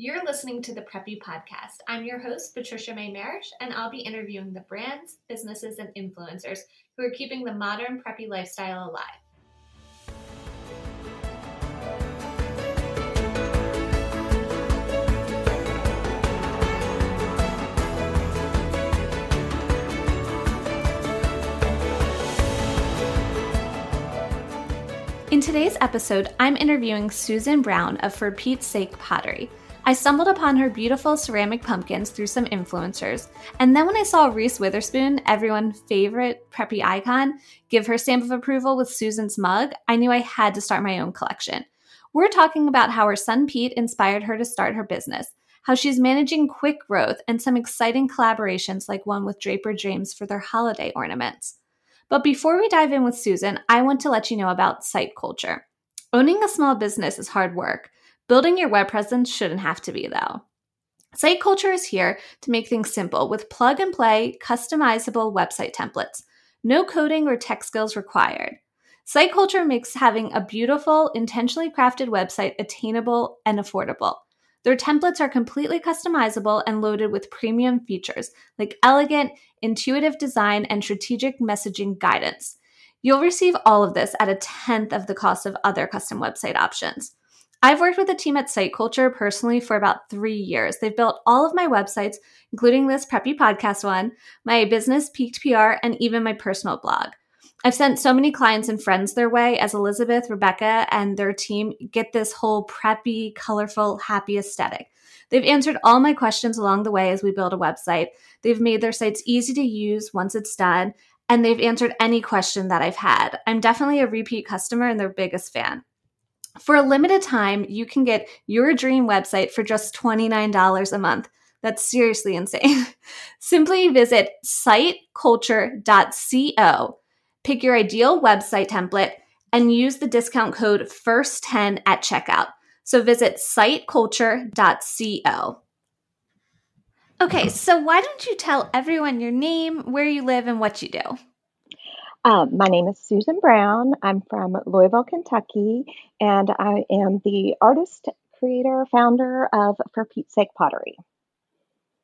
You're listening to the Preppy Podcast. I'm your host, Patricia May Marish, and I'll be interviewing the brands, businesses, and influencers who are keeping the modern preppy lifestyle alive. In today's episode, I'm interviewing Susan Brown of For Pete's Sake Pottery. I stumbled upon her beautiful ceramic pumpkins through some influencers, and then when I saw Reese Witherspoon, everyone's favorite preppy icon, give her stamp of approval with Susan's mug, I knew I had to start my own collection. We're talking about how her son Pete inspired her to start her business, how she's managing quick growth, and some exciting collaborations like one with Draper James for their holiday ornaments. But before we dive in with Susan, I want to let you know about site culture. Owning a small business is hard work. Building your web presence shouldn't have to be, though. Site Culture is here to make things simple with plug and play, customizable website templates. No coding or tech skills required. Site Culture makes having a beautiful, intentionally crafted website attainable and affordable. Their templates are completely customizable and loaded with premium features like elegant, intuitive design and strategic messaging guidance. You'll receive all of this at a tenth of the cost of other custom website options. I've worked with a team at Site Culture personally for about three years. They've built all of my websites, including this Preppy Podcast one, my business Peaked PR, and even my personal blog. I've sent so many clients and friends their way as Elizabeth, Rebecca, and their team get this whole preppy, colorful, happy aesthetic. They've answered all my questions along the way as we build a website. They've made their sites easy to use once it's done, and they've answered any question that I've had. I'm definitely a repeat customer and their biggest fan. For a limited time, you can get your dream website for just $29 a month. That's seriously insane. Simply visit siteculture.co, pick your ideal website template, and use the discount code FIRST10 at checkout. So visit siteculture.co. Okay, so why don't you tell everyone your name, where you live, and what you do? Um, my name is Susan Brown. I'm from Louisville, Kentucky, and I am the artist, creator, founder of For Pete's Sake Pottery.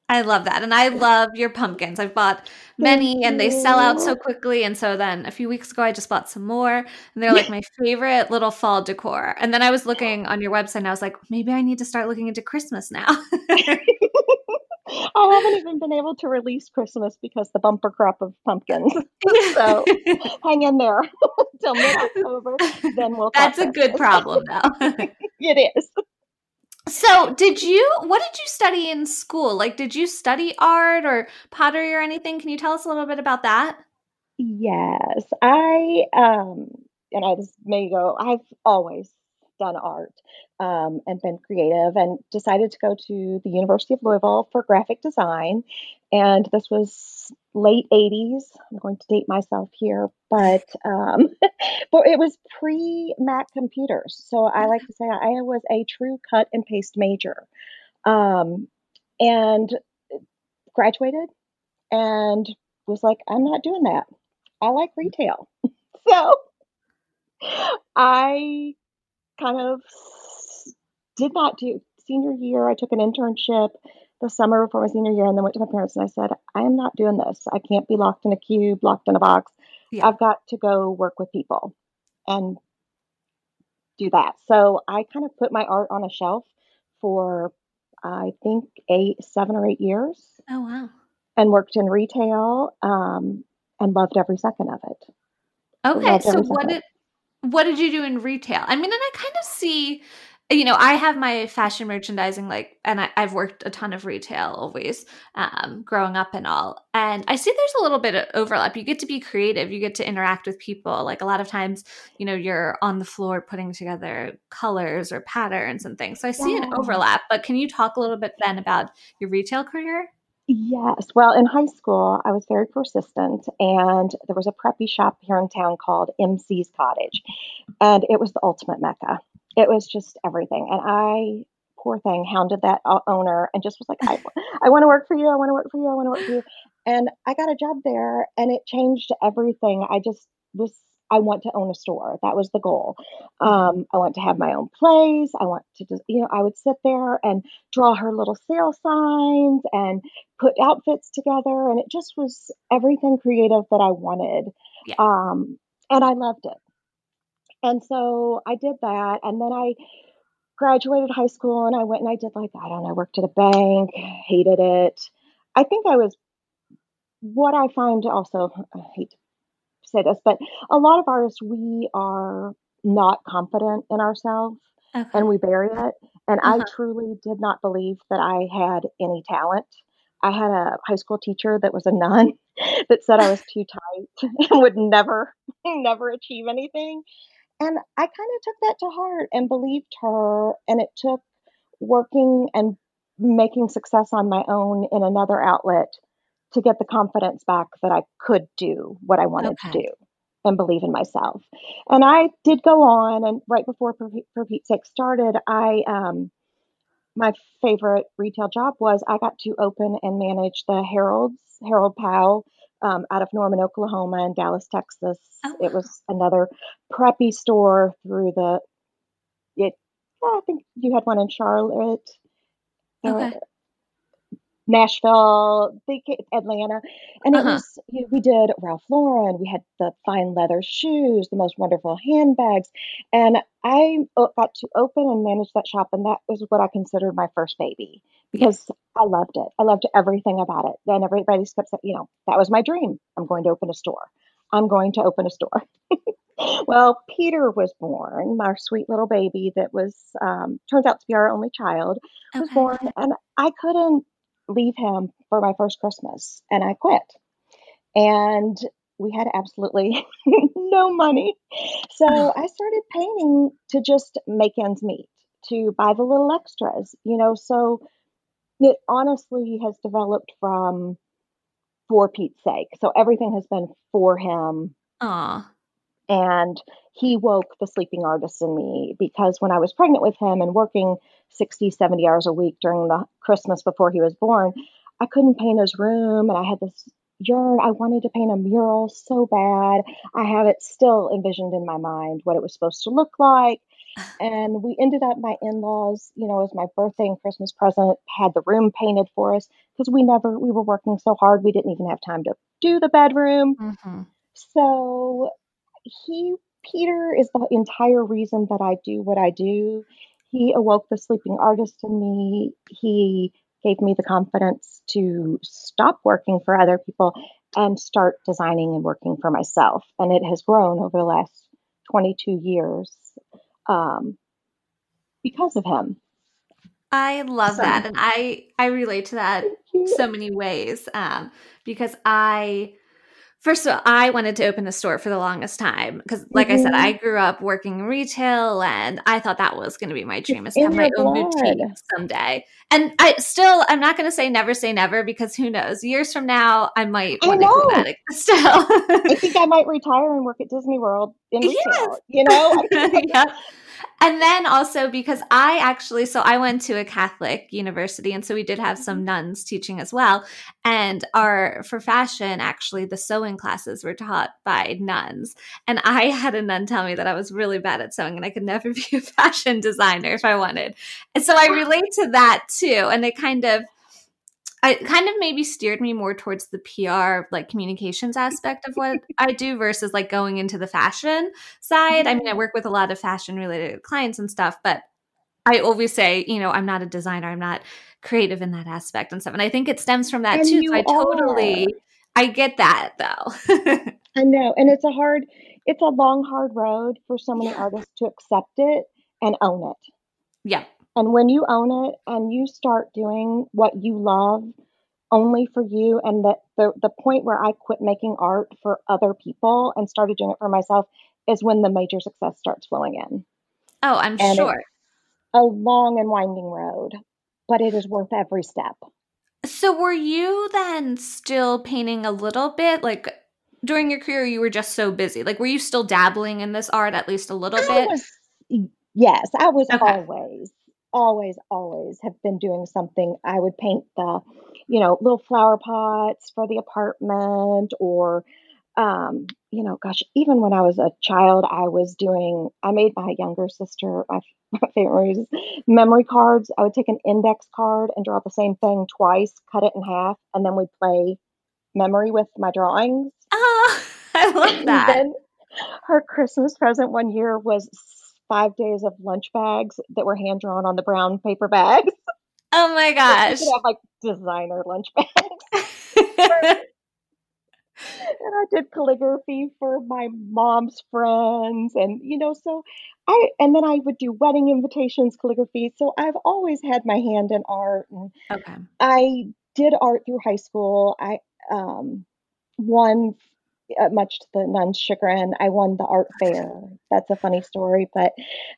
I love that. And I love your pumpkins. I've bought many and they sell out so quickly. And so then a few weeks ago, I just bought some more and they're like my favorite little fall decor. And then I was looking on your website and I was like, maybe I need to start looking into Christmas now. I haven't even been able to release Christmas because the bumper crop of pumpkins. so hang in there until mid October. Then we'll. That's a good problem, though. it is. So, did you? What did you study in school? Like, did you study art or pottery or anything? Can you tell us a little bit about that? Yes, I um, and I just may go. I've always done art um, and been creative and decided to go to the University of Louisville for graphic design. And this was late 80s. I'm going to date myself here, but um, but it was pre Mac computers. So I like to say I was a true cut and paste major. Um, and graduated and was like, I'm not doing that. I like retail. so I kind of did not do senior year. I took an internship the summer before my senior year and then went to my parents and I said, I am not doing this. I can't be locked in a cube, locked in a box. Yeah. I've got to go work with people and do that. So I kind of put my art on a shelf for I think eight, seven or eight years. Oh wow! And worked in retail um, and loved every second of it. Okay, so what did what did you do in retail? I mean, and I kind of see you know, I have my fashion merchandising, like, and I, have worked a ton of retail always, um, growing up and all. And I see there's a little bit of overlap. You get to be creative, you get to interact with people. Like, a lot of times, you know, you're on the floor putting together colors or patterns and things. So I see yeah. an overlap. But can you talk a little bit then about your retail career? Yes. Well, in high school, I was very persistent, and there was a preppy shop here in town called MC's Cottage, and it was the ultimate mecca it was just everything. And I, poor thing, hounded that owner and just was like, I, I want to work for you. I want to work for you. I want to work for you. And I got a job there and it changed everything. I just was, I want to own a store. That was the goal. Um, I want to have my own place. I want to, just, you know, I would sit there and draw her little sale signs and put outfits together. And it just was everything creative that I wanted. Yeah. Um, and I loved it. And so I did that. And then I graduated high school and I went and I did like, I don't know, worked at a bank, hated it. I think I was, what I find also, I hate to say this, but a lot of artists, we are not confident in ourselves okay. and we bury it. And uh-huh. I truly did not believe that I had any talent. I had a high school teacher that was a nun that said I was too tight and would never, never achieve anything. And I kind of took that to heart and believed her. And it took working and making success on my own in another outlet to get the confidence back that I could do what I wanted okay. to do and believe in myself. And I did go on, and right before For, For Pete's Sake started, I um, my favorite retail job was I got to open and manage the Harold's Harold Powell um, out of Norman, Oklahoma, and Dallas, Texas. Oh. It was another preppy store through the. It, I think you had one in Charlotte. Uh, okay. Uh, Nashville, Atlanta, and uh-huh. it was you know, we did Ralph Lauren. We had the fine leather shoes, the most wonderful handbags, and I got to open and manage that shop, and that was what I considered my first baby because I loved it. I loved everything about it. Then everybody kept saying, you know, that was my dream. I'm going to open a store. I'm going to open a store. well, Peter was born, our sweet little baby that was um, turns out to be our only child was born, and I couldn't leave him for my first Christmas and I quit. And we had absolutely no money. So I started painting to just make ends meet, to buy the little extras, you know. So it honestly has developed from for Pete's sake. So everything has been for him. Ah. And he woke the sleeping artist in me because when I was pregnant with him and working 60, 70 hours a week during the Christmas before he was born, I couldn't paint his room and I had this yearn. I wanted to paint a mural so bad. I have it still envisioned in my mind what it was supposed to look like. And we ended up, my in laws, you know, as my birthday and Christmas present, had the room painted for us because we never, we were working so hard, we didn't even have time to do the bedroom. Mm-hmm. So he Peter is the entire reason that I do what I do. He awoke the sleeping artist in me. He gave me the confidence to stop working for other people and start designing and working for myself. And it has grown over the last 22 years um, because of him. I love so. that, and I I relate to that so many ways um, because I First of all, I wanted to open a store for the longest time because, like mm-hmm. I said, I mm-hmm. grew up working retail, and I thought that was going to be my dream is to have my own boutique someday. And I still, I'm not going to say never say never because who knows? Years from now, I might want to do that still. I think I might retire and work at Disney World in retail. Yes. You know, yeah and then also because I actually, so I went to a Catholic university, and so we did have some mm-hmm. nuns teaching as well. And our, for fashion, actually, the sewing classes were taught by nuns. And I had a nun tell me that I was really bad at sewing and I could never be a fashion designer if I wanted. And so I relate to that too. And it kind of, I kind of maybe steered me more towards the PR, like communications aspect of what I do versus like going into the fashion side. I mean, I work with a lot of fashion related clients and stuff, but I always say, you know, I'm not a designer, I'm not creative in that aspect and stuff. And I think it stems from that and too. So I totally, are. I get that though. I know. And it's a hard, it's a long, hard road for so many artists to accept it and own it. Yeah. And when you own it and you start doing what you love only for you, and the, the, the point where I quit making art for other people and started doing it for myself is when the major success starts flowing in. Oh, I'm and sure. A long and winding road, but it is worth every step. So, were you then still painting a little bit? Like during your career, you were just so busy. Like, were you still dabbling in this art at least a little I bit? Was, yes, I was okay. always always, always have been doing something. I would paint the, you know, little flower pots for the apartment or um, you know, gosh, even when I was a child, I was doing, I made my younger sister, my, my favorite is memory cards. I would take an index card and draw the same thing twice, cut it in half, and then we'd play memory with my drawings. Oh, I love that. then her Christmas present one year was five days of lunch bags that were hand drawn on the brown paper bags. Oh my gosh. have like designer lunch bags. and I did calligraphy for my mom's friends and you know so I and then I would do wedding invitations calligraphy so I've always had my hand in art and okay. I did art through high school I um won much to the nun's chagrin I won the art fair that's a funny story but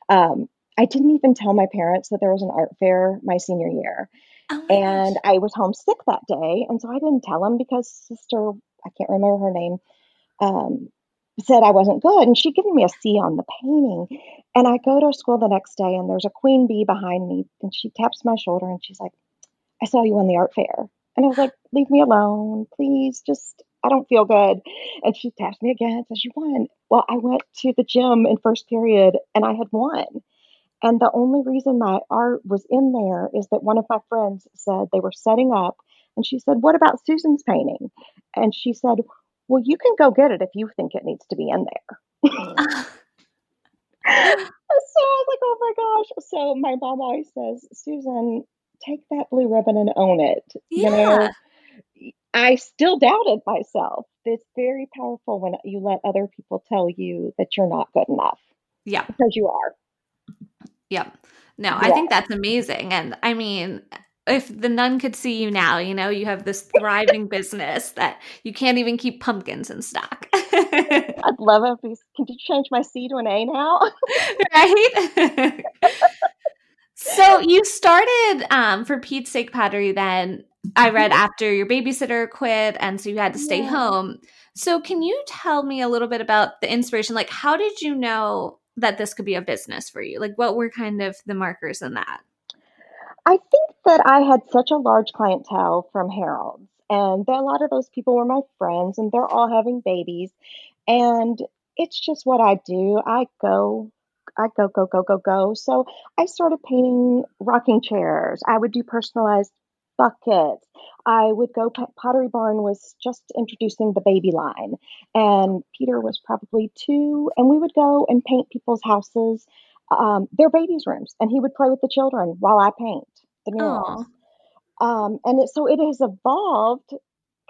um I didn't even tell my parents that there was an art fair my senior year Oh and gosh. I was homesick that day and so I didn't tell them because sister I can't remember her name, um, said I wasn't good. And she'd given me a C on the painting. And I go to school the next day and there's a queen bee behind me. And she taps my shoulder and she's like, I saw you on the art fair. And I was like, leave me alone, please. Just, I don't feel good. And she taps me again says, You won. Well, I went to the gym in first period and I had won. And the only reason my art was in there is that one of my friends said they were setting up and she said, What about Susan's painting? And she said, Well, you can go get it if you think it needs to be in there. so I was like, Oh my gosh. So my mom always says, Susan, take that blue ribbon and own it. yeah. You know, I still doubted myself. It's very powerful when you let other people tell you that you're not good enough Yeah. because you are. Yep. No, I think that's amazing. And I mean, if the nun could see you now, you know, you have this thriving business that you can't even keep pumpkins in stock. I'd love it if you can you change my C to an A now? right? so you started um, for Pete's Sake Pottery then, I read after your babysitter quit and so you had to stay Yeah. home. So can you tell me a little bit about the inspiration? Like how did you know that this could be a business for you? Like what were kind of the markers in that? I think that I had such a large clientele from Harold's, and that a lot of those people were my friends, and they're all having babies. And it's just what I do. I go, I go, go, go, go, go. So I started painting rocking chairs. I would do personalized buckets. I would go, Pottery Barn was just introducing the baby line, and Peter was probably two, and we would go and paint people's houses um, their babies' rooms, and he would play with the children while I paint the murals. Um, and it, so it has evolved,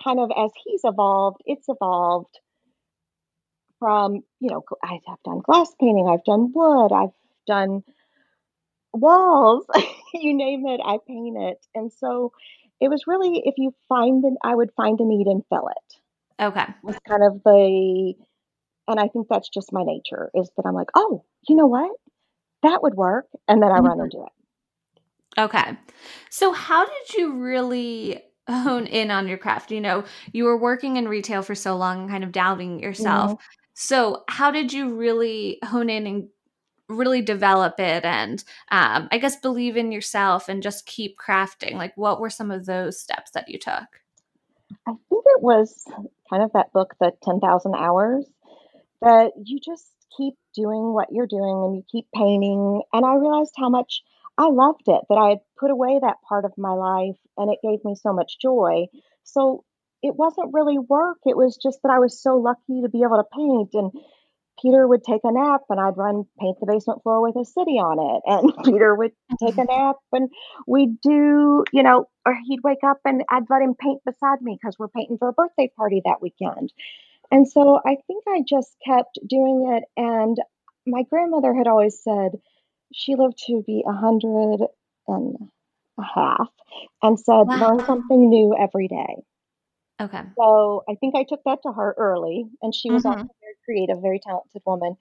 kind of as he's evolved. It's evolved from you know I've done glass painting, I've done wood, I've done walls, you name it, I paint it. And so it was really if you find it, I would find a need and fill it. okay. Was kind of the, and I think that's just my nature is that I'm like, oh, you know what, that would work, and then I run into it. Okay. So, how did you really hone in on your craft? You know, you were working in retail for so long and kind of doubting yourself. Mhm. So, how did you really hone in and really develop it and um, I guess believe in yourself and just keep crafting? Like, what were some of those steps that you took? I think it was kind of that book, The 10,000 Hours, that you just keep doing what you're doing and you keep painting. And I realized how much I loved it, that I had put away that part of my life and it gave me so much joy. So it wasn't really work. It was just that I was so lucky to be able to paint. And Peter would take a nap and I'd run paint the basement floor with a city on it. And Peter would take a nap and we'd do, you know, or he'd wake up and I'd let him paint beside me because we're painting for a birthday party that weekend. And so I think I just kept doing it. And my grandmother had always said she lived to be a hundred and a half and said, learn something new every day. Okay. So I think I took that to heart early. And she was also hmm very creative, very talented woman.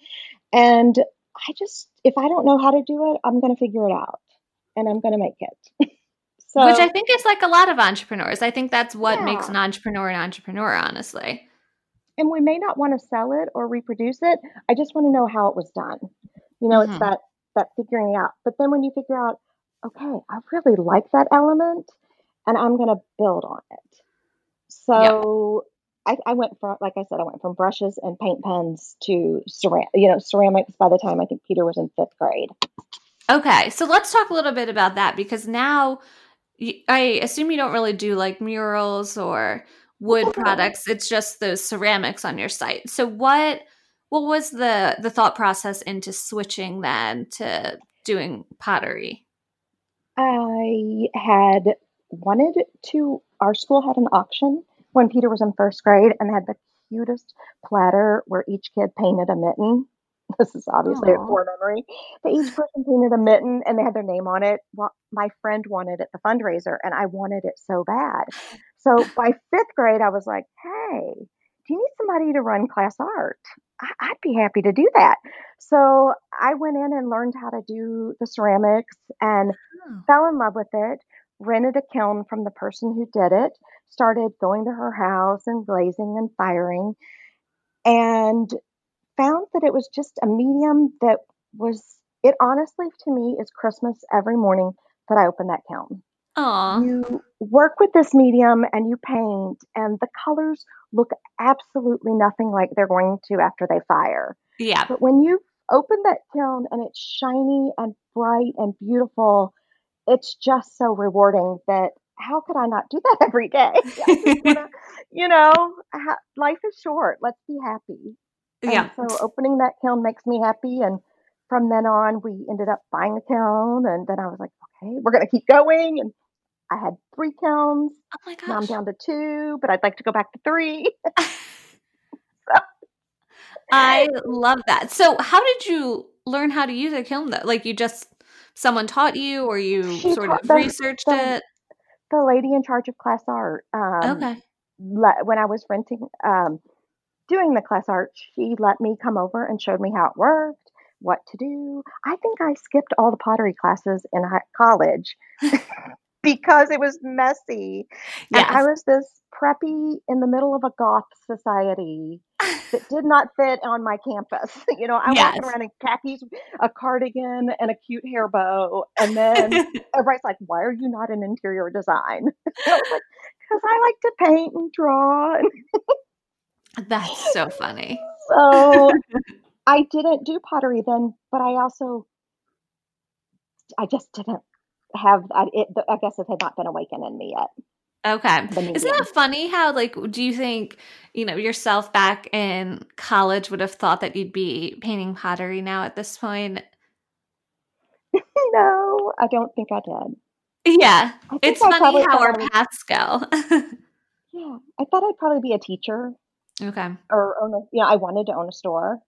And I just, if I don't know how to do it, I'm going to figure it out and I'm going to make it. so, Which I think is like a lot of entrepreneurs. I think that's what makes an entrepreneur an entrepreneur, honestly. And we may not want to sell it or reproduce it. I just want to know how it was done. You know, it's hmm that that figuring out. But then when you figure out, okay, I really like that element and I'm going to build on it. So I, I went from, like I said, I went from brushes and paint pens to ceramic, you know, ceramics by the time I think Peter was in fifth grade. Okay, so let's talk a little bit about that because now I assume you don't really do like murals or wood products. It's just those ceramics on your site. So what what was the the thought process into switching then to doing pottery? I had wanted to our school had an auction when Peter was in first grade and had the cutest platter where each kid painted a mitten this is obviously Aww. a core memory. But each person painted a mitten and they had their name on it. Well, my friend wanted it the fundraiser, and I wanted it so bad. So by fifth grade, I was like, "Hey, do you need somebody to run class art? I- would be happy to do that." So I went in and learned how to do the ceramics and fell in love with it. Rented a kiln from the person who did it. Started going to her house and glazing and firing. And found that it was just a medium that was it honestly to me is Christmas every morning that I open that kiln. Aww. You work with this medium and you paint, and the colors look absolutely nothing like they're going to after they fire. Yeah. But when you open that kiln and it's shiny and bright and beautiful, it's just so rewarding that how could I not do that every day? wanna, you know, ha- life is short. Let's be happy. Yeah. So opening that kiln makes me happy. And from then on, we ended up buying a kiln. And then I was like, okay, we're going to keep going. And I had three kilns. Oh my gosh. Now I'm down to two, but I'd like to go back to three. so. I love that. So, how did you learn how to use a kiln though? Like, you just, someone taught you or you she sort of the, researched the, it? The lady in charge of class art. Um, okay. When I was renting, um, doing the class art, she let me come over and showed me how it worked, what to do. I think I skipped all the pottery classes in college because it was messy. Yes. And I was this preppy in the middle of a goth society that did not fit on my campus. You know, I yes. walking around in khakis, a cardigan, and a cute hair bow. And then everybody's like, why are you not in interior design? I was like, because I like to paint and draw. That's so funny. So I didn't do pottery then, but I also I just didn't have I, it. I guess it had not been awakened in me yet. Okay. Isn't that funny how like do you think, you know, yourself back in college would have thought that you'd be painting pottery now at this point? no, I don't think I did. Yeah. It's I funny how our paths go. yeah. I thought I'd probably be a teacher Okay. Or own a, you know, I wanted to own a store.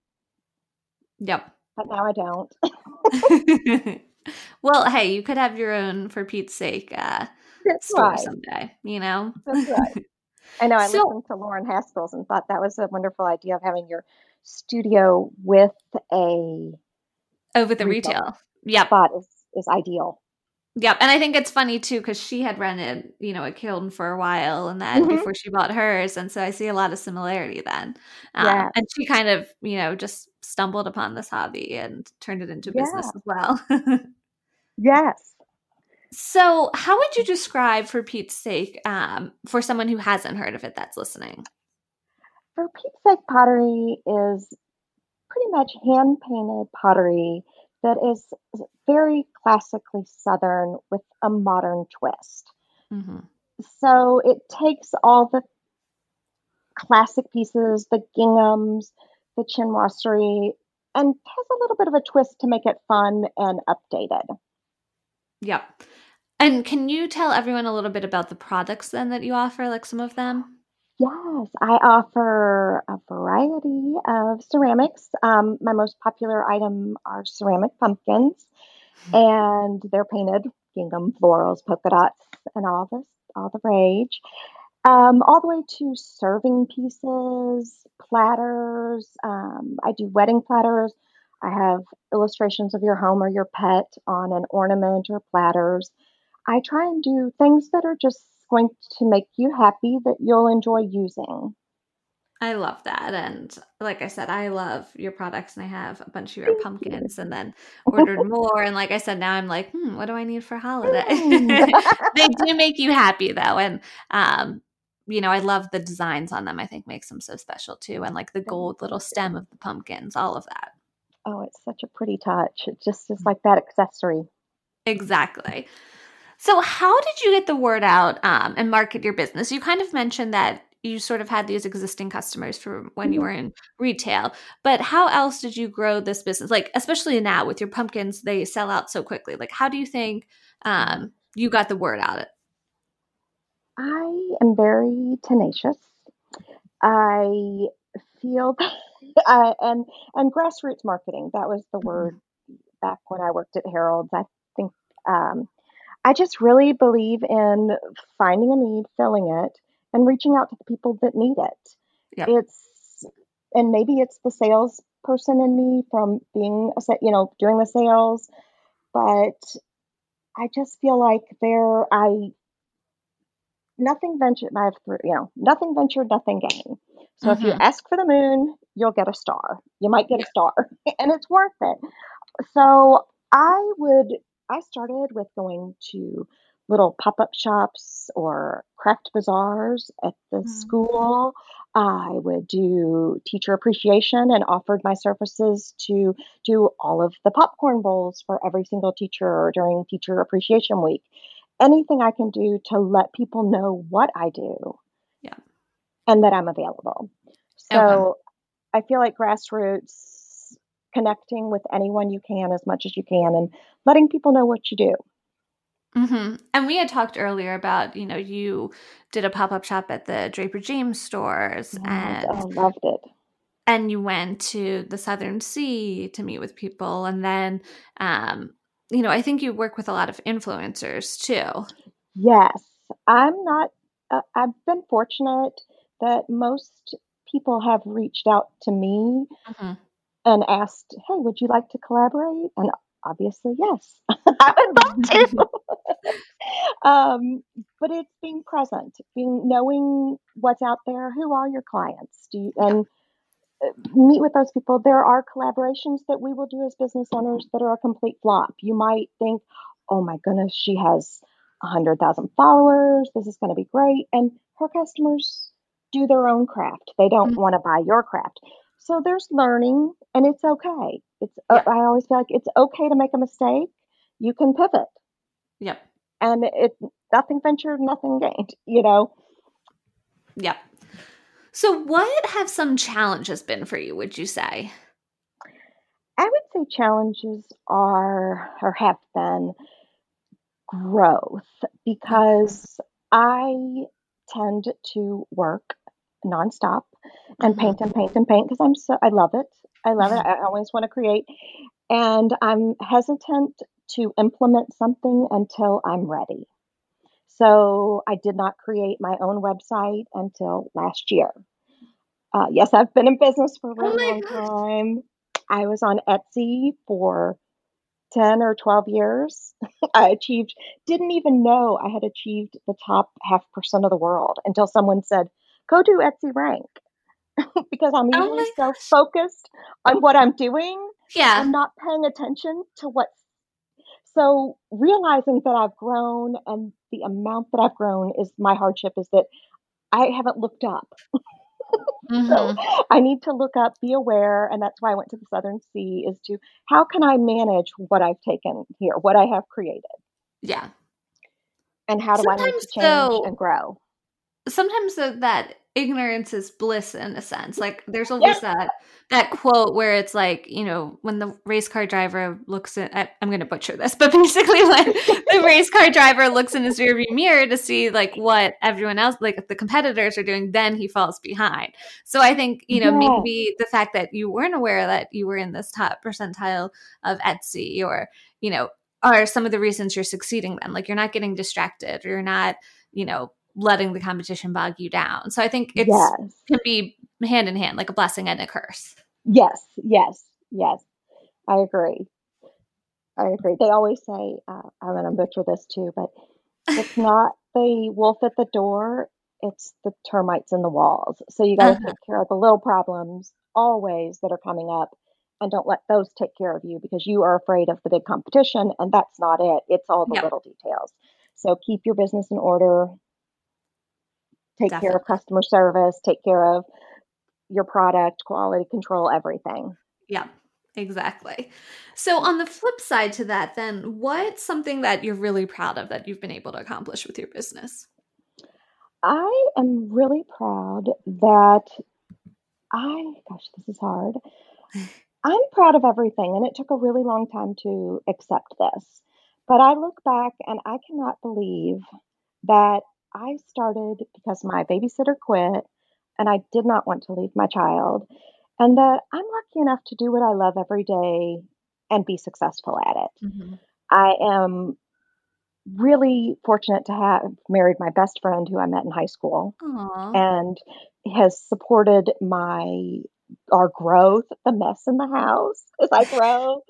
Yep. But now I don't. well, hey, you could have your own for Pete's sake uh That's store right. someday, you know? That's right. I know I so, listened to Lauren Haskell's and thought that was a wonderful idea of having your studio with a Oh, with the retail. retail. Yep. Spot is, is ideal. Yep. And I think it's funny too because she had rented, you know, a kiln for a while and then mm-hmm. before she bought hers. And so I see a lot of similarity then. Um, yeah. And she kind of, you know, just stumbled upon this hobby and turned it into yeah. business as well. yes. So, how would you describe, for Pete's sake, um, for someone who hasn't heard of it that's listening? For Pete's sake, pottery is pretty much hand painted pottery that is very classically Southern with a modern twist. Mm-hmm. So it takes all the classic pieces, the ginghams, the chinoiserie, and has a little bit of a twist to make it fun and updated. Yep. And can you tell everyone a little bit about the products then that you offer, like some of them? Yes, I offer a variety of ceramics. Um, my most popular item are ceramic pumpkins, hmm. and they're painted gingham, florals, polka dots, and all this, all the rage. Um, all the way to serving pieces, platters. Um, I do wedding platters. I have illustrations of your home or your pet on an ornament or platters. I try and do things that are just going to make you happy that you'll enjoy using. I love that. And like I said, I love your products and I have a bunch of your pumpkins and then ordered more. And like I said, now I'm like, hmm, what do I need for holiday? Mm. they do make you happy though. And um, you know, I love the designs on them. I think makes them so special too. And like the gold little stem of the pumpkins, all of that. Oh, it's such a pretty touch. It just is like that accessory. Exactly. So, how did you get the word out um, and market your business? You kind of mentioned that you sort of had these existing customers from when you mm-hmm. were in retail, but how else did you grow this business? Like, especially now with your pumpkins, they sell out so quickly. Like, how do you think um, you got the word out? I am very tenacious. I feel uh, and and grassroots marketing that was the word mm-hmm. back when I worked at Harold's. I think um, I just really believe in finding a need, filling it, and reaching out to the people that need it. Yep. It's and maybe it's the sales person in me from being a you know doing the sales, but I just feel like there I nothing ventured I've you know nothing ventured nothing gained. So mm-hmm. if you mm-hmm. ask for the moon, you'll get a star. You might get a star, and it's worth it. So I would I started with going to little pop-up shops or craft bazaars at the mm-hmm. school. I would do teacher appreciation and offered my services to do all of the popcorn bowls for every single teacher during teacher appreciation week. Anything I can do to let people know what I do. Yeah. And that I'm available. So. I feel like grassroots connecting with anyone you can as much as you can and letting people know what you do. Mm-hmm. And we had talked earlier about, you know, you did a pop up shop at the Draper James stores and I loved it. And you went to the Southern C to meet with people. And then, um, you know, I think you work with a lot of influencers too. Yes. I'm not, uh, I've been fortunate that most people have reached out to me mm-hmm. and asked, Hey, would you like to collaborate? And obviously, yes, I would love to. um, but it's being present, being knowing what's out there. Who are your clients? Do you, and uh, meet with those people. There are collaborations that we will do as business owners that are a complete flop. You might think, "Oh my goodness, she has a hundred thousand followers. This is going to be great," and her customers do their own craft. They don't mm-hmm. want to buy your craft. So there's learning, and it's okay. It's uh, yeah. uh, I always feel like it's okay to make a mistake. You can pivot. Yep. And it nothing ventured, nothing gained. You know. Yep. So, what have some challenges been for you? Would you say? I would say challenges are or have been growth because I tend to work nonstop and mm-hmm. paint and paint and paint because I'm so I love it. I love it. Mm-hmm. I always want to create. And I'm hesitant to implement something until I'm ready. So I did not create my own website until last year. Uh, yes, I've been in business for a oh really oh long gosh. time. I was on Etsy for 10 or 12 years. I achieved, didn't even know I had achieved the top half percent of the world until someone said, go do Etsy rank. because I'm oh usually oh so focused on what I'm doing. Yeah. I'm not paying attention to what's so realizing that I've grown and the amount that I've grown is my hardship is that I haven't looked up. mm-hmm. So I need to look up, be aware, and that's why I went to the Southern C is to how can I manage what I've taken here, what I have created. Yeah. And how do sometimes I need to change though, and grow? Sometimes that ignorance is bliss in a sense. Like there's always yeah. that that quote where it's like, you know, when the race car driver looks at I, am going to butcher this, but basically when the race car driver looks in his rearview mirror to see like what everyone else like the competitors are doing, then he falls behind. So I think, you know, yeah. maybe the fact that you weren't aware that you were in this top percentile of Etsy or, you know, are some of the reasons you're succeeding then. Like you're not getting distracted or you're not, you know, letting the competition bog you down. So I think it yes. can be hand in hand, like a blessing and a curse. Yes, yes, yes. I agree. I agree. They always say, uh, I'm going to butcher this too, but it's not the wolf at the door, it's the termites in the walls. So you got to uh-huh. take care of the little problems always that are coming up and don't let those take care of you because you are afraid of the big competition and that's not it. It's all the yep. little details. So keep your business in order, take Definitely. care of customer service, take care of your product, quality control, everything. Yeah, exactly. So, on the flip side to that, then, what's something that you're really proud of that you've been able to accomplish with your business? I am really proud that I, gosh, this is hard. I'm proud of everything, and it took a really long time to accept this. But I look back and I cannot believe that I started because my babysitter quit and I did not want to leave my child, and that I'm lucky enough to do what I love every day and be successful at it. Mm-hmm. I am really fortunate to have married my best friend who I met in high school Aww. and has supported my our growth, the mess in the house as I grow,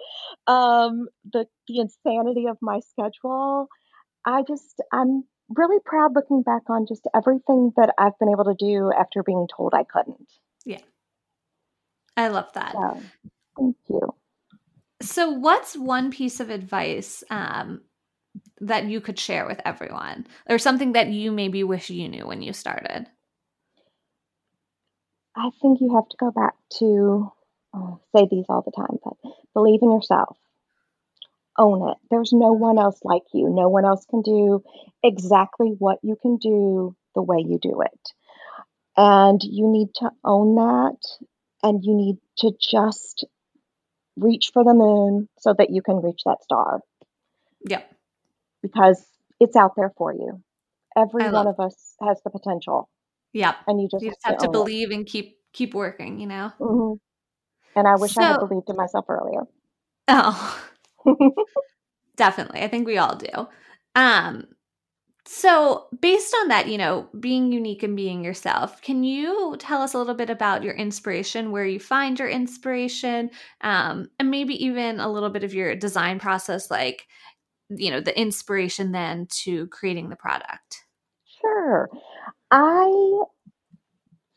um, the the insanity of my schedule. I just I'm really proud looking back on just everything that I've been able to do after being told I couldn't. Yeah. I love that. So, thank you. So, what's one piece of advice um, that you could share with everyone, or something that you maybe wish you knew when you started? I think you have to go back to oh, say these all the time, but believe in yourself. Own it. There's no one else like you. No one else can do exactly what you can do the way you do it. And you need to own that and you need to just reach for the moon so that you can reach that star. Yep. Because it's out there for you. Every one of us has the potential. Yep. And you just, you just have to believe it. and keep keep working, you know. Mm-hmm. And I wish so, I had believed in myself earlier. Oh. Definitely. I think we all do. Um so, based on that, you know, being unique and being yourself, can you tell us a little bit about your inspiration, where you find your inspiration, um, and maybe even a little bit of your design process, like, you know, the inspiration then to creating the product? Sure. I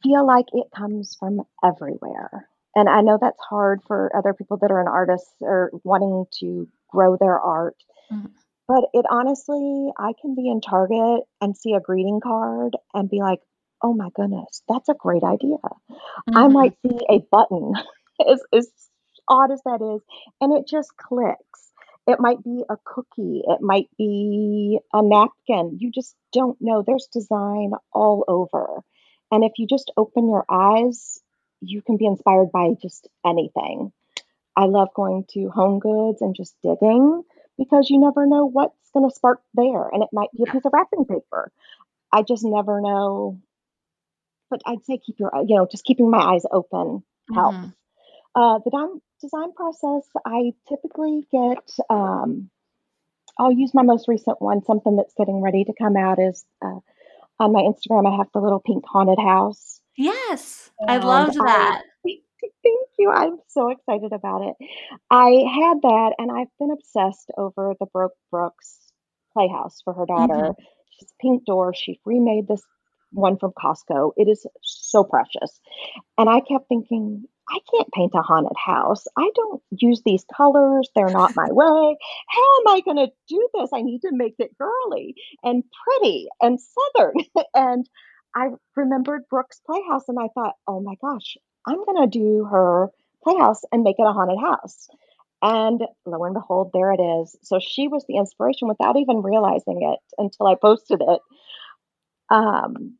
feel like it comes from everywhere. And I know that's hard for other people that are an artist or wanting to grow their art. Mm-hmm. But it honestly, I can be in Target and see a greeting card and be like, oh my goodness, that's a great idea. Mm-hmm. I might see a button, as, as odd as that is, and it just clicks. It might be a cookie, it might be a napkin. You just don't know. There's design all over. And if you just open your eyes, you can be inspired by just anything. I love going to Home Goods and just digging because you never know what's going to spark there. And it might be a piece of wrapping paper. I just never know. But I'd say keep your, you know, just keeping my eyes open helps. Mm-hmm. Uh, the design process, I typically get, um, I'll use my most recent one, something that's getting ready to come out is uh, on my Instagram. I have the little pink haunted house. Yes, I loved that. I, thank you. I'm so excited about it. I had that, and I've been obsessed over the Brooke Brooks Playhouse for her daughter. Mm-hmm. She's pink door. She remade this one from Costco. It is so precious. And I kept thinking, I can't paint a haunted house. I don't use these colors. They're not my way. How am I going to do this? I need to make it girly and pretty and southern. and I remembered Brooks Playhouse and I thought, oh my gosh, I'm going to do her playhouse and make it a haunted house. And lo and behold, there it is. So she was the inspiration without even realizing it until I posted it. Um,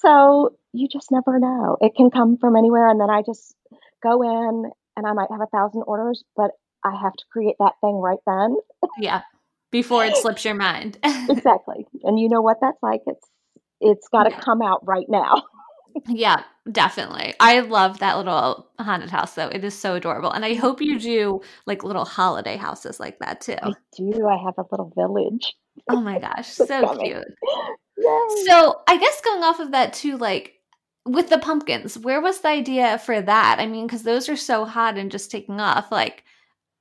so you just never know. It can come from anywhere. And then I just go in and I might have a thousand orders, but I have to create that thing right then. yeah. Before it slips your mind. exactly. And you know what that's like. It's it's got to yeah. come out right now. yeah, definitely. I love that little haunted house though. It is so adorable. And I hope you do like little holiday houses like that too. I do. I have a little village. Oh my gosh, so cute. Yay. So I guess going off of that too, like with the pumpkins, where was the idea for that? I mean, because those are so hot and just taking off. Like,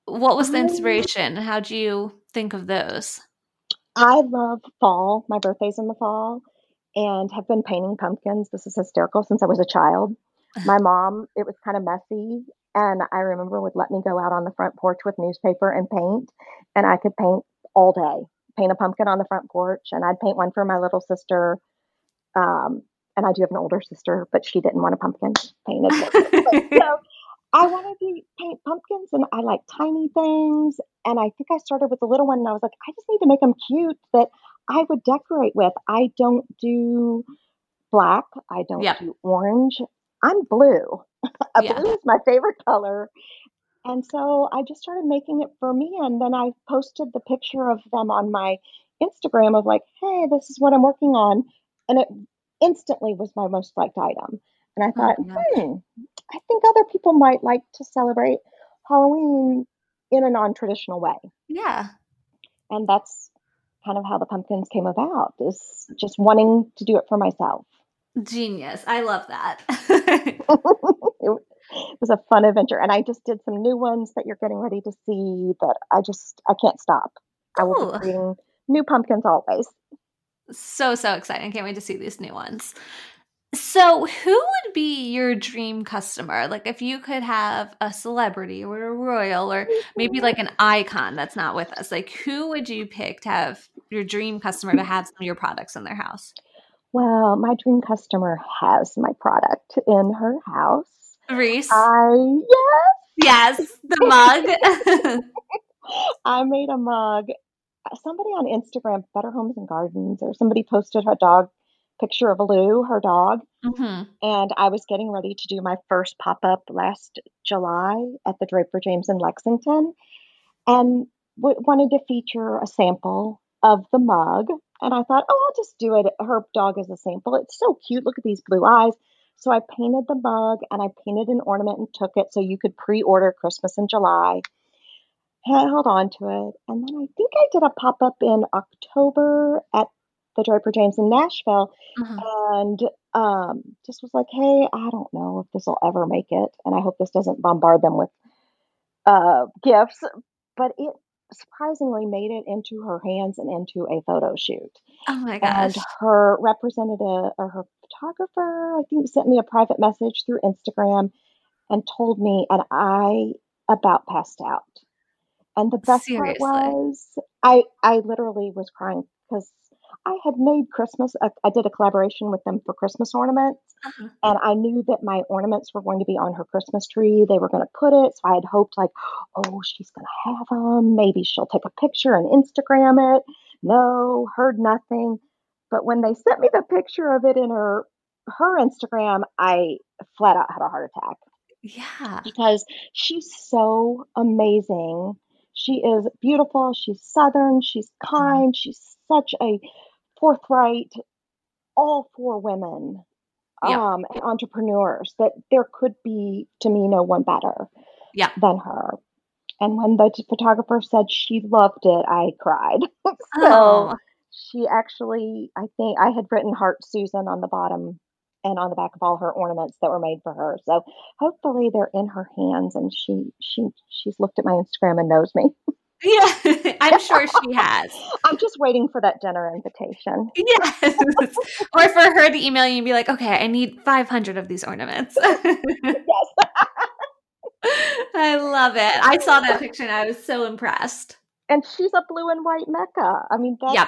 what was the um inspiration? How do you think of those? I love fall. My birthday's in the fall and have been painting pumpkins. This is hysterical since I was a child. My mom, it was kind of messy. And I remember would let me go out on the front porch with newspaper and paint. And I could paint all day, paint a pumpkin on the front porch. And I'd paint one for my little sister Um, and I do have an older sister, but she didn't want a pumpkin painted. so I wanted to paint pumpkins, and I like tiny things. And I think I started with the little one, and I was like, I just need to make them cute that I would decorate with. I don't do black. I don't yep. do orange. I'm blue. yeah. blue is my favorite color. And so I just started making it for me. And then I posted the picture of them on my Instagram of like, hey, this is what I'm working on. And it instantly was my most liked item. And I oh, thought, oh, hmm, I think other people might like to celebrate Halloween in a non traditional way. Yeah. And that's kind of how the pumpkins came about, is just wanting to do it for myself. Genius. I love that. it was a fun adventure. And I just did some new ones that you're getting ready to see that I just, I can't stop. I will be creating new pumpkins always. So, so exciting. Can't wait to see these new ones. So, who would be your dream customer? Like, if you could have a celebrity or a royal or maybe like an icon that's not with us, like, who would you pick to have your dream customer to have some of your products in their house? Well, my dream customer has my product in her house. Reese. I yes. Yes, the mug. I made a mug. Somebody on Instagram, Better Homes and Gardens, or somebody posted her dog picture of Lou, her dog. Mm-hmm. And I was getting ready to do my first pop up last July at the Draper James in Lexington and w- wanted to feature a sample of the mug. And I thought, oh, I'll just do it. Her dog is a sample. It's so cute. Look at these blue eyes. So I painted the mug and I painted an ornament and took it so you could pre order Christmas in July. And I held on to it. And then I think I did a pop up in October at the Draper James in Nashville mm-hmm. and um, just was like, hey, I don't know if this will ever make it. And I hope this doesn't bombard them with uh, gifts. But it surprisingly made it into her hands and into a photo shoot. Oh my gosh. And her representative or her photographer, I think, sent me a private message through Instagram and told me, and I about passed out. And the best Seriously? part was I I literally was crying because I had made Christmas. I, I did a collaboration with them for Christmas ornaments, uh-huh. and I knew that my ornaments were going to be on her Christmas tree. They were going to put it, so I had hoped like, oh, she's going to have them. Maybe she'll take a picture and Instagram it. No, heard nothing. But when they sent me the picture of it in her her Instagram, I flat out had a heart attack. Yeah, because she's so amazing. She is beautiful. She's southern. She's kind. She's such a forthright, all for women yeah. um, and entrepreneurs that there could be, to me, no one better yeah. than her. And when the photographer said she loved it, I cried. so oh. she actually, I think I had written Heart Susan on the bottom and on the back of all her ornaments that were made for her. So hopefully they're in her hands and she she she's looked at my Instagram and knows me. Yeah, I'm sure she has. I'm just waiting for that dinner invitation. Yes. or for her to email you and be like, okay, I need 500 of these ornaments. yes. I love it. I saw that picture and I was so impressed. And she's a blue and white mecca. I mean, that's, yep.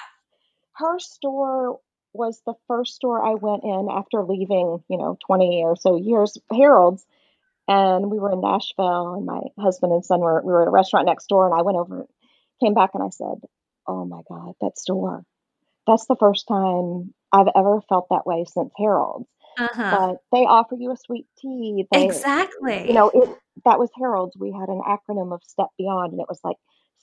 her store was the first store I went in after leaving, you know, 20 or so years, Harold's and we were in Nashville, and my husband and son were we were at a restaurant next door, and I went over, came back, and I said, "Oh my God, that store! That's the first time I've ever felt that way since Harold's." Uh-huh. But they offer you a sweet tea. They, exactly. You know, it that was Harold's. We had an acronym of Step Beyond, and it was like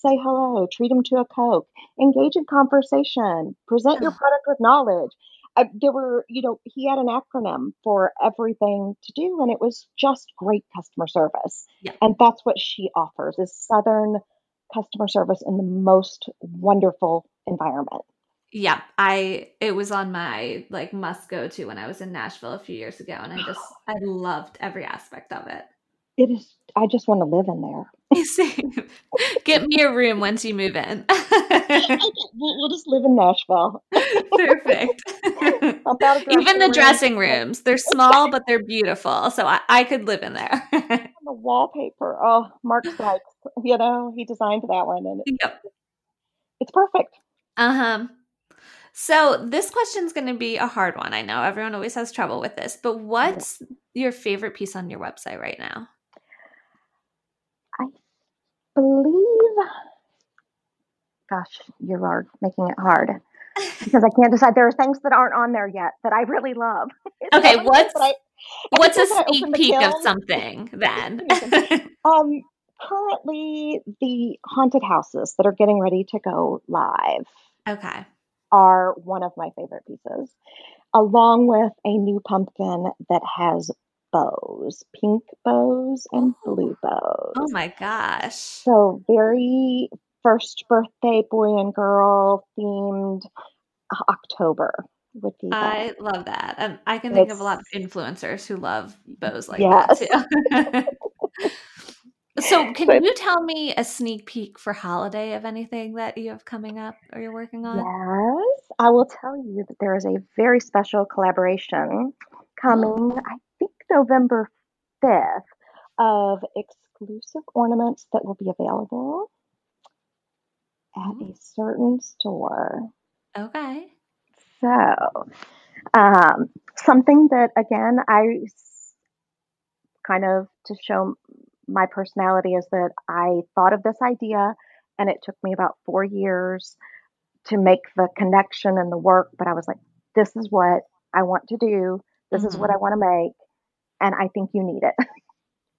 say hello, treat them to a Coke, engage in conversation, present your product with knowledge. I, there were, you know, he had an acronym for everything to do, and it was just great customer service. Yeah. And that's what she offers is Southern customer service in the most wonderful environment. Yeah, I it was on my like must go to when I was in Nashville a few years ago, and I just I loved every aspect of it. It is. I just want to live in there. Get me a room once you move in. we'll, we'll, just live in Nashville. Perfect. Even the dressing rooms, they're small, but they're beautiful. So I, I could live in there. the wallpaper. Oh, Mark Sikes. You know, he designed that one. And yep. it's perfect. Uh huh. So this question is going to be a hard one. I know everyone always has trouble with this, but what's your favorite piece on your website right now? Believe, gosh, you are making it hard because I can't decide. There are things that aren't on there yet that I really love. okay, what's I, what's a sneak peek of something then? um, currently the haunted houses that are getting ready to go live. Okay. Are one of my favorite pieces, along with a new pumpkin that has bows, pink bows and oh. blue oh bows. Oh my gosh. So very first birthday boy and girl themed uh, October would be. I love that. And I can think it's, of a lot of influencers who love bows like yes. that too. so can but, you tell me a sneak peek for holiday of anything that you have coming up or you're working on? Yes. I will tell you that there is a very special collaboration oh. coming, I think November 5th, of exclusive ornaments that will be available at a mm. certain store. Okay. So, um, something that again I kind of to show my personality is that I thought of this idea and it took me about four years to make the connection and the work, but I was like, this is what I want to do. This mm-hmm. is what mm-hmm. I want to make. And I think you need it.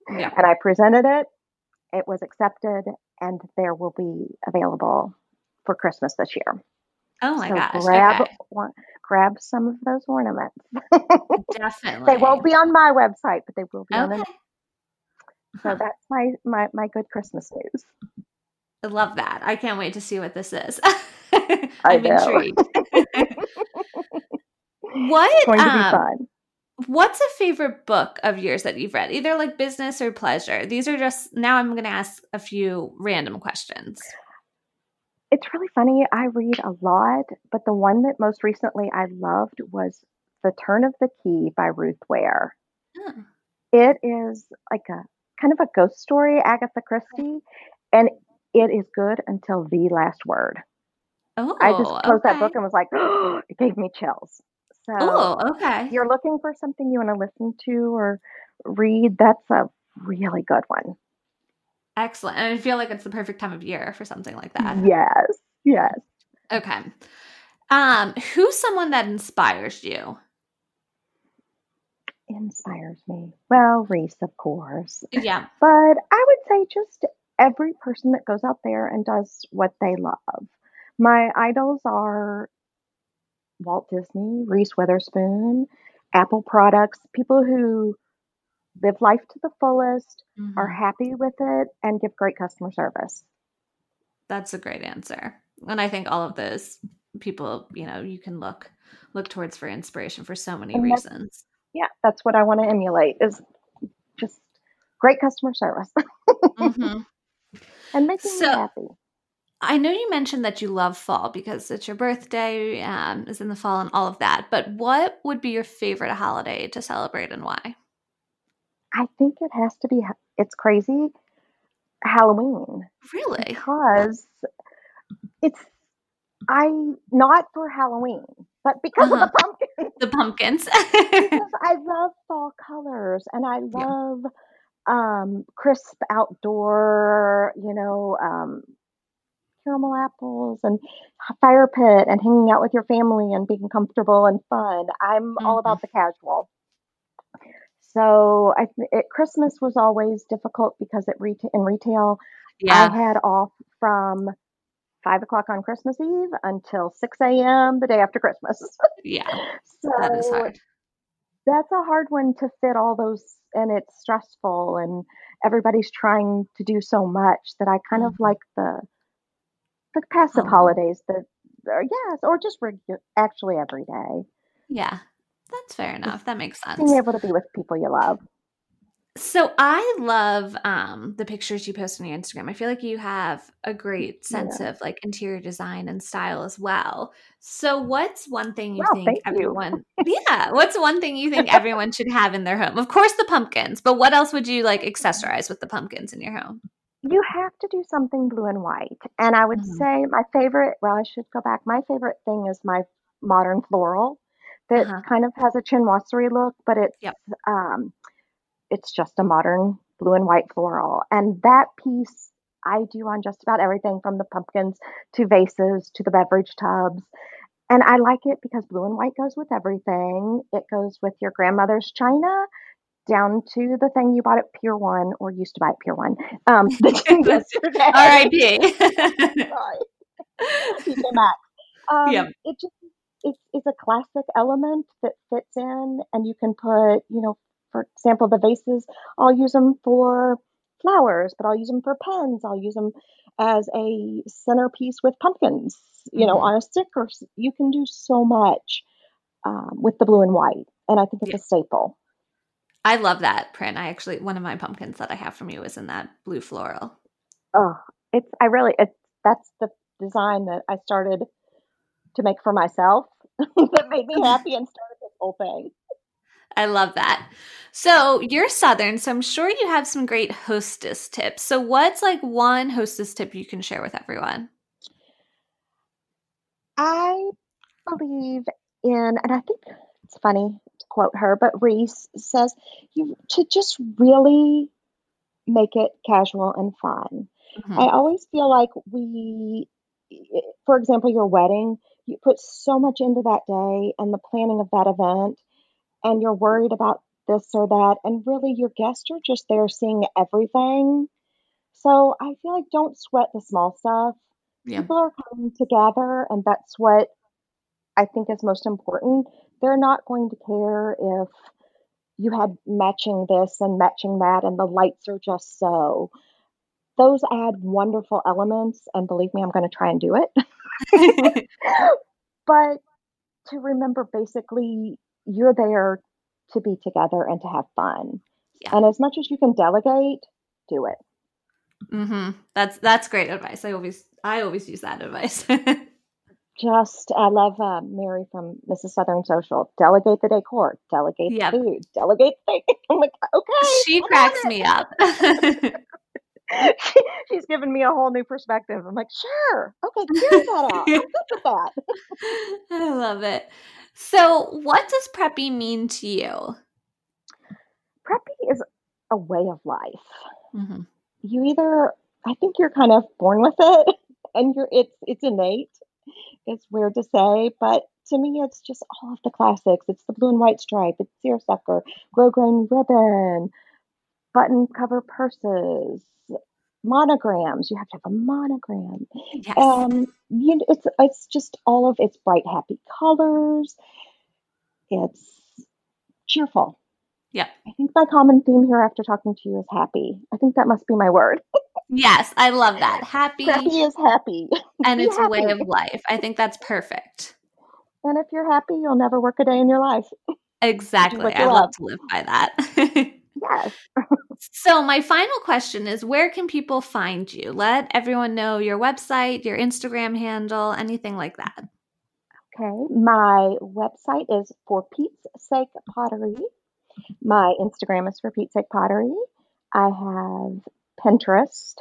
Yeah. and I presented it. It was accepted and there will be available for Christmas this year. Oh my so gosh. Grab, okay. one, grab some of those ornaments. Definitely. they won't be on my website, but they will be okay. on it. So huh. that's my, my, my good Christmas news. I love that. I can't wait to see what this is. I'm intrigued. what? It's going to um, be fun. What's a favorite book of yours that you've read, either like business or pleasure? These are just now I'm going to ask a few random questions. It's really funny. I read a lot, but the one that most recently I loved was The Turn of the Key by Ruth Ware. Hmm. It is like a kind of a ghost story, Agatha Christie, and it is good until the last word. Oh, I just closed okay. that book and was like, oh, it gave me chills. So, oh, okay. If you're looking for something you want to listen to or read, that's a really good one. Excellent. And I feel like it's the perfect time of year for something like that. Yes. Yes. Okay. Um, who's someone that inspires you? Inspires me. Well, Reese, of course. Yeah. But I would say just every person that goes out there and does what they love. My idols are Walt Disney, Reese Witherspoon, Apple products, people who live life to the fullest, mm-hmm. are happy with it, and give great customer service. That's a great answer. And I think all of those people, you know, you can look look towards for inspiration for so many and reasons. Yeah, that's what I want to emulate is just great customer service. mm-hmm. And making so, me happy. I know you mentioned that you love fall because it's your birthday, um, is in the fall and all of that. But what would be your favorite holiday to celebrate and why? I think it has to be, it's crazy, Halloween. Really? Because it's, I, not for Halloween, but because uh-huh. of the pumpkins. The pumpkins. I love fall colors and I love yeah. um, crisp outdoor, you know, um, caramel apples and fire pit and hanging out with your family and being comfortable and fun. I'm mm-hmm. all about the casual. So I it, Christmas was always difficult because it reta- in retail, yeah. I had off from five o'clock on Christmas Eve until six a.m. the day after Christmas. yeah, so that is hard. That's a hard one to fit all those, and it's stressful, and everybody's trying to do so much that I kind mm-hmm. of like the the passive oh. holidays that, or yes, or just actually every day. Yeah, that's fair enough. That makes sense. Being able to be with people you love. So I love um, the pictures you post on your Instagram. I feel like you have a great sense yeah. of like interior design and style as well. So what's one thing you well, think everyone you. Yeah, what's one thing you think everyone should have in their home? Of course the pumpkins, but what else would you like accessorize with the pumpkins in your home? You have to do something blue and white. And I would mm-hmm. say my favorite, well I should go back. My favorite thing is my modern floral that Uh-huh. kind of has a chinoiserie look, but it's Yep. um, it's just a modern blue and white floral. And that piece I do on just about everything from the pumpkins to vases to the beverage tubs. And I like it because blue and white goes with everything. It goes with your grandmother's china down to the thing you bought at Pier One or used to buy at Pier One. Um, yesterday. R.I.P. Sorry. TJ Maxx. Um, Yep. It just it's it's a classic element that fits in, and you can put, you know, for example, the vases. I'll use them for flowers, but I'll use them for pens. I'll use them as a centerpiece with pumpkins, you know, Mhm. on a stick. Or you can do so much um, with the blue and white, and I think it's Yeah. a staple. I love that print. I actually one of my pumpkins that I have from you is in that blue floral. Oh, it's I really it's that's the design that I started to make for myself that made me happy and started this whole thing. I love that. So you're Southern, so I'm sure you have some great hostess tips. So what's like one hostess tip you can share with everyone? I believe in, and I think it's funny quote her, but Reese says you to just really make it casual and fun. Mhm. I always feel like we, for example, your wedding, you put so much into that day and the planning of that event, and you're worried about this or that, and really your guests are just there seeing everything. So I feel like don't sweat the small stuff. Yeah. People are coming together, and that's what I think is most important. They're not going to care if you had matching this and matching that, and the lights are just so. Those add wonderful elements, and believe me, I'm going to try and do it. but to remember, basically, you're there to be together and to have fun. Yeah. And as much as you can delegate, do it. hmm That's that's great advice. I always I always use that advice. Just, I love uh, Mary from Mrs. Southern Social. Delegate the decor, delegate Yep. the food, delegate the. I'm like, okay. she I'm cracks me up. She- She's given me a whole new perspective. I'm like, sure, okay, carry that out. I'm good with that. I love it. So, what does preppy mean to you? Preppy is a way of life. hmm You either, I think you're kind of born with it, and you're it's it's innate. It's weird to say, but to me, it's just all of the classics. It's the blue and white stripe. It's seersucker, grosgrain ribbon, button cover purses, monograms. You have to have a monogram. Yes. Um, you know, it's it's just all of its bright, happy colors. It's cheerful. Yep. I think my common theme here after talking to you is happy. I think that must be my word. Yes, I love that. Happy Happy is happy. and be it's a way of life. I think that's perfect. And if you're happy, you'll never work a day in your life. Exactly. what I love love. to live by that. Yes. so, my final question is where can people find you? Let everyone know your website, your Instagram handle, anything like that. Okay. My website is for Pete's Sake Pottery. My Instagram is for Pete's Sake Pottery. I have Pinterest.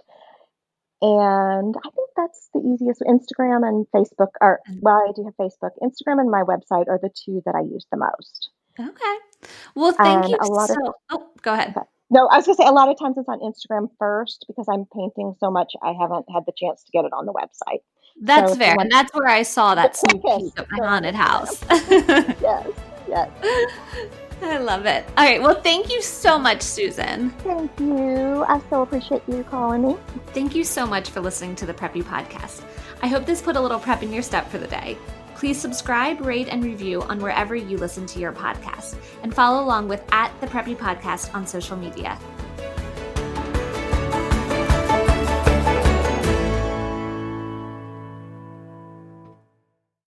And I think that's the easiest. Instagram and Facebook are, mm-hmm. well, I do have Facebook. Instagram and my website are the two that I use the most. Okay. Well, thank And you a lot of- oh, go ahead. No, I was going to say a lot of times it's on Instagram first because I'm painting so much, I haven't had the chance to get it on the website. That's So fair, and that's where I saw that sneak peek of my haunted house. Yes, yes. I love it. All right. Well, thank you so much, Susan. Thank you. I so appreciate you calling me. Thank you so much for listening to the Preppy Podcast. I hope this put a little prep in your step for the day. Please subscribe, rate, and review on wherever you listen to your podcast, and follow along with at the Preppy Podcast on social media.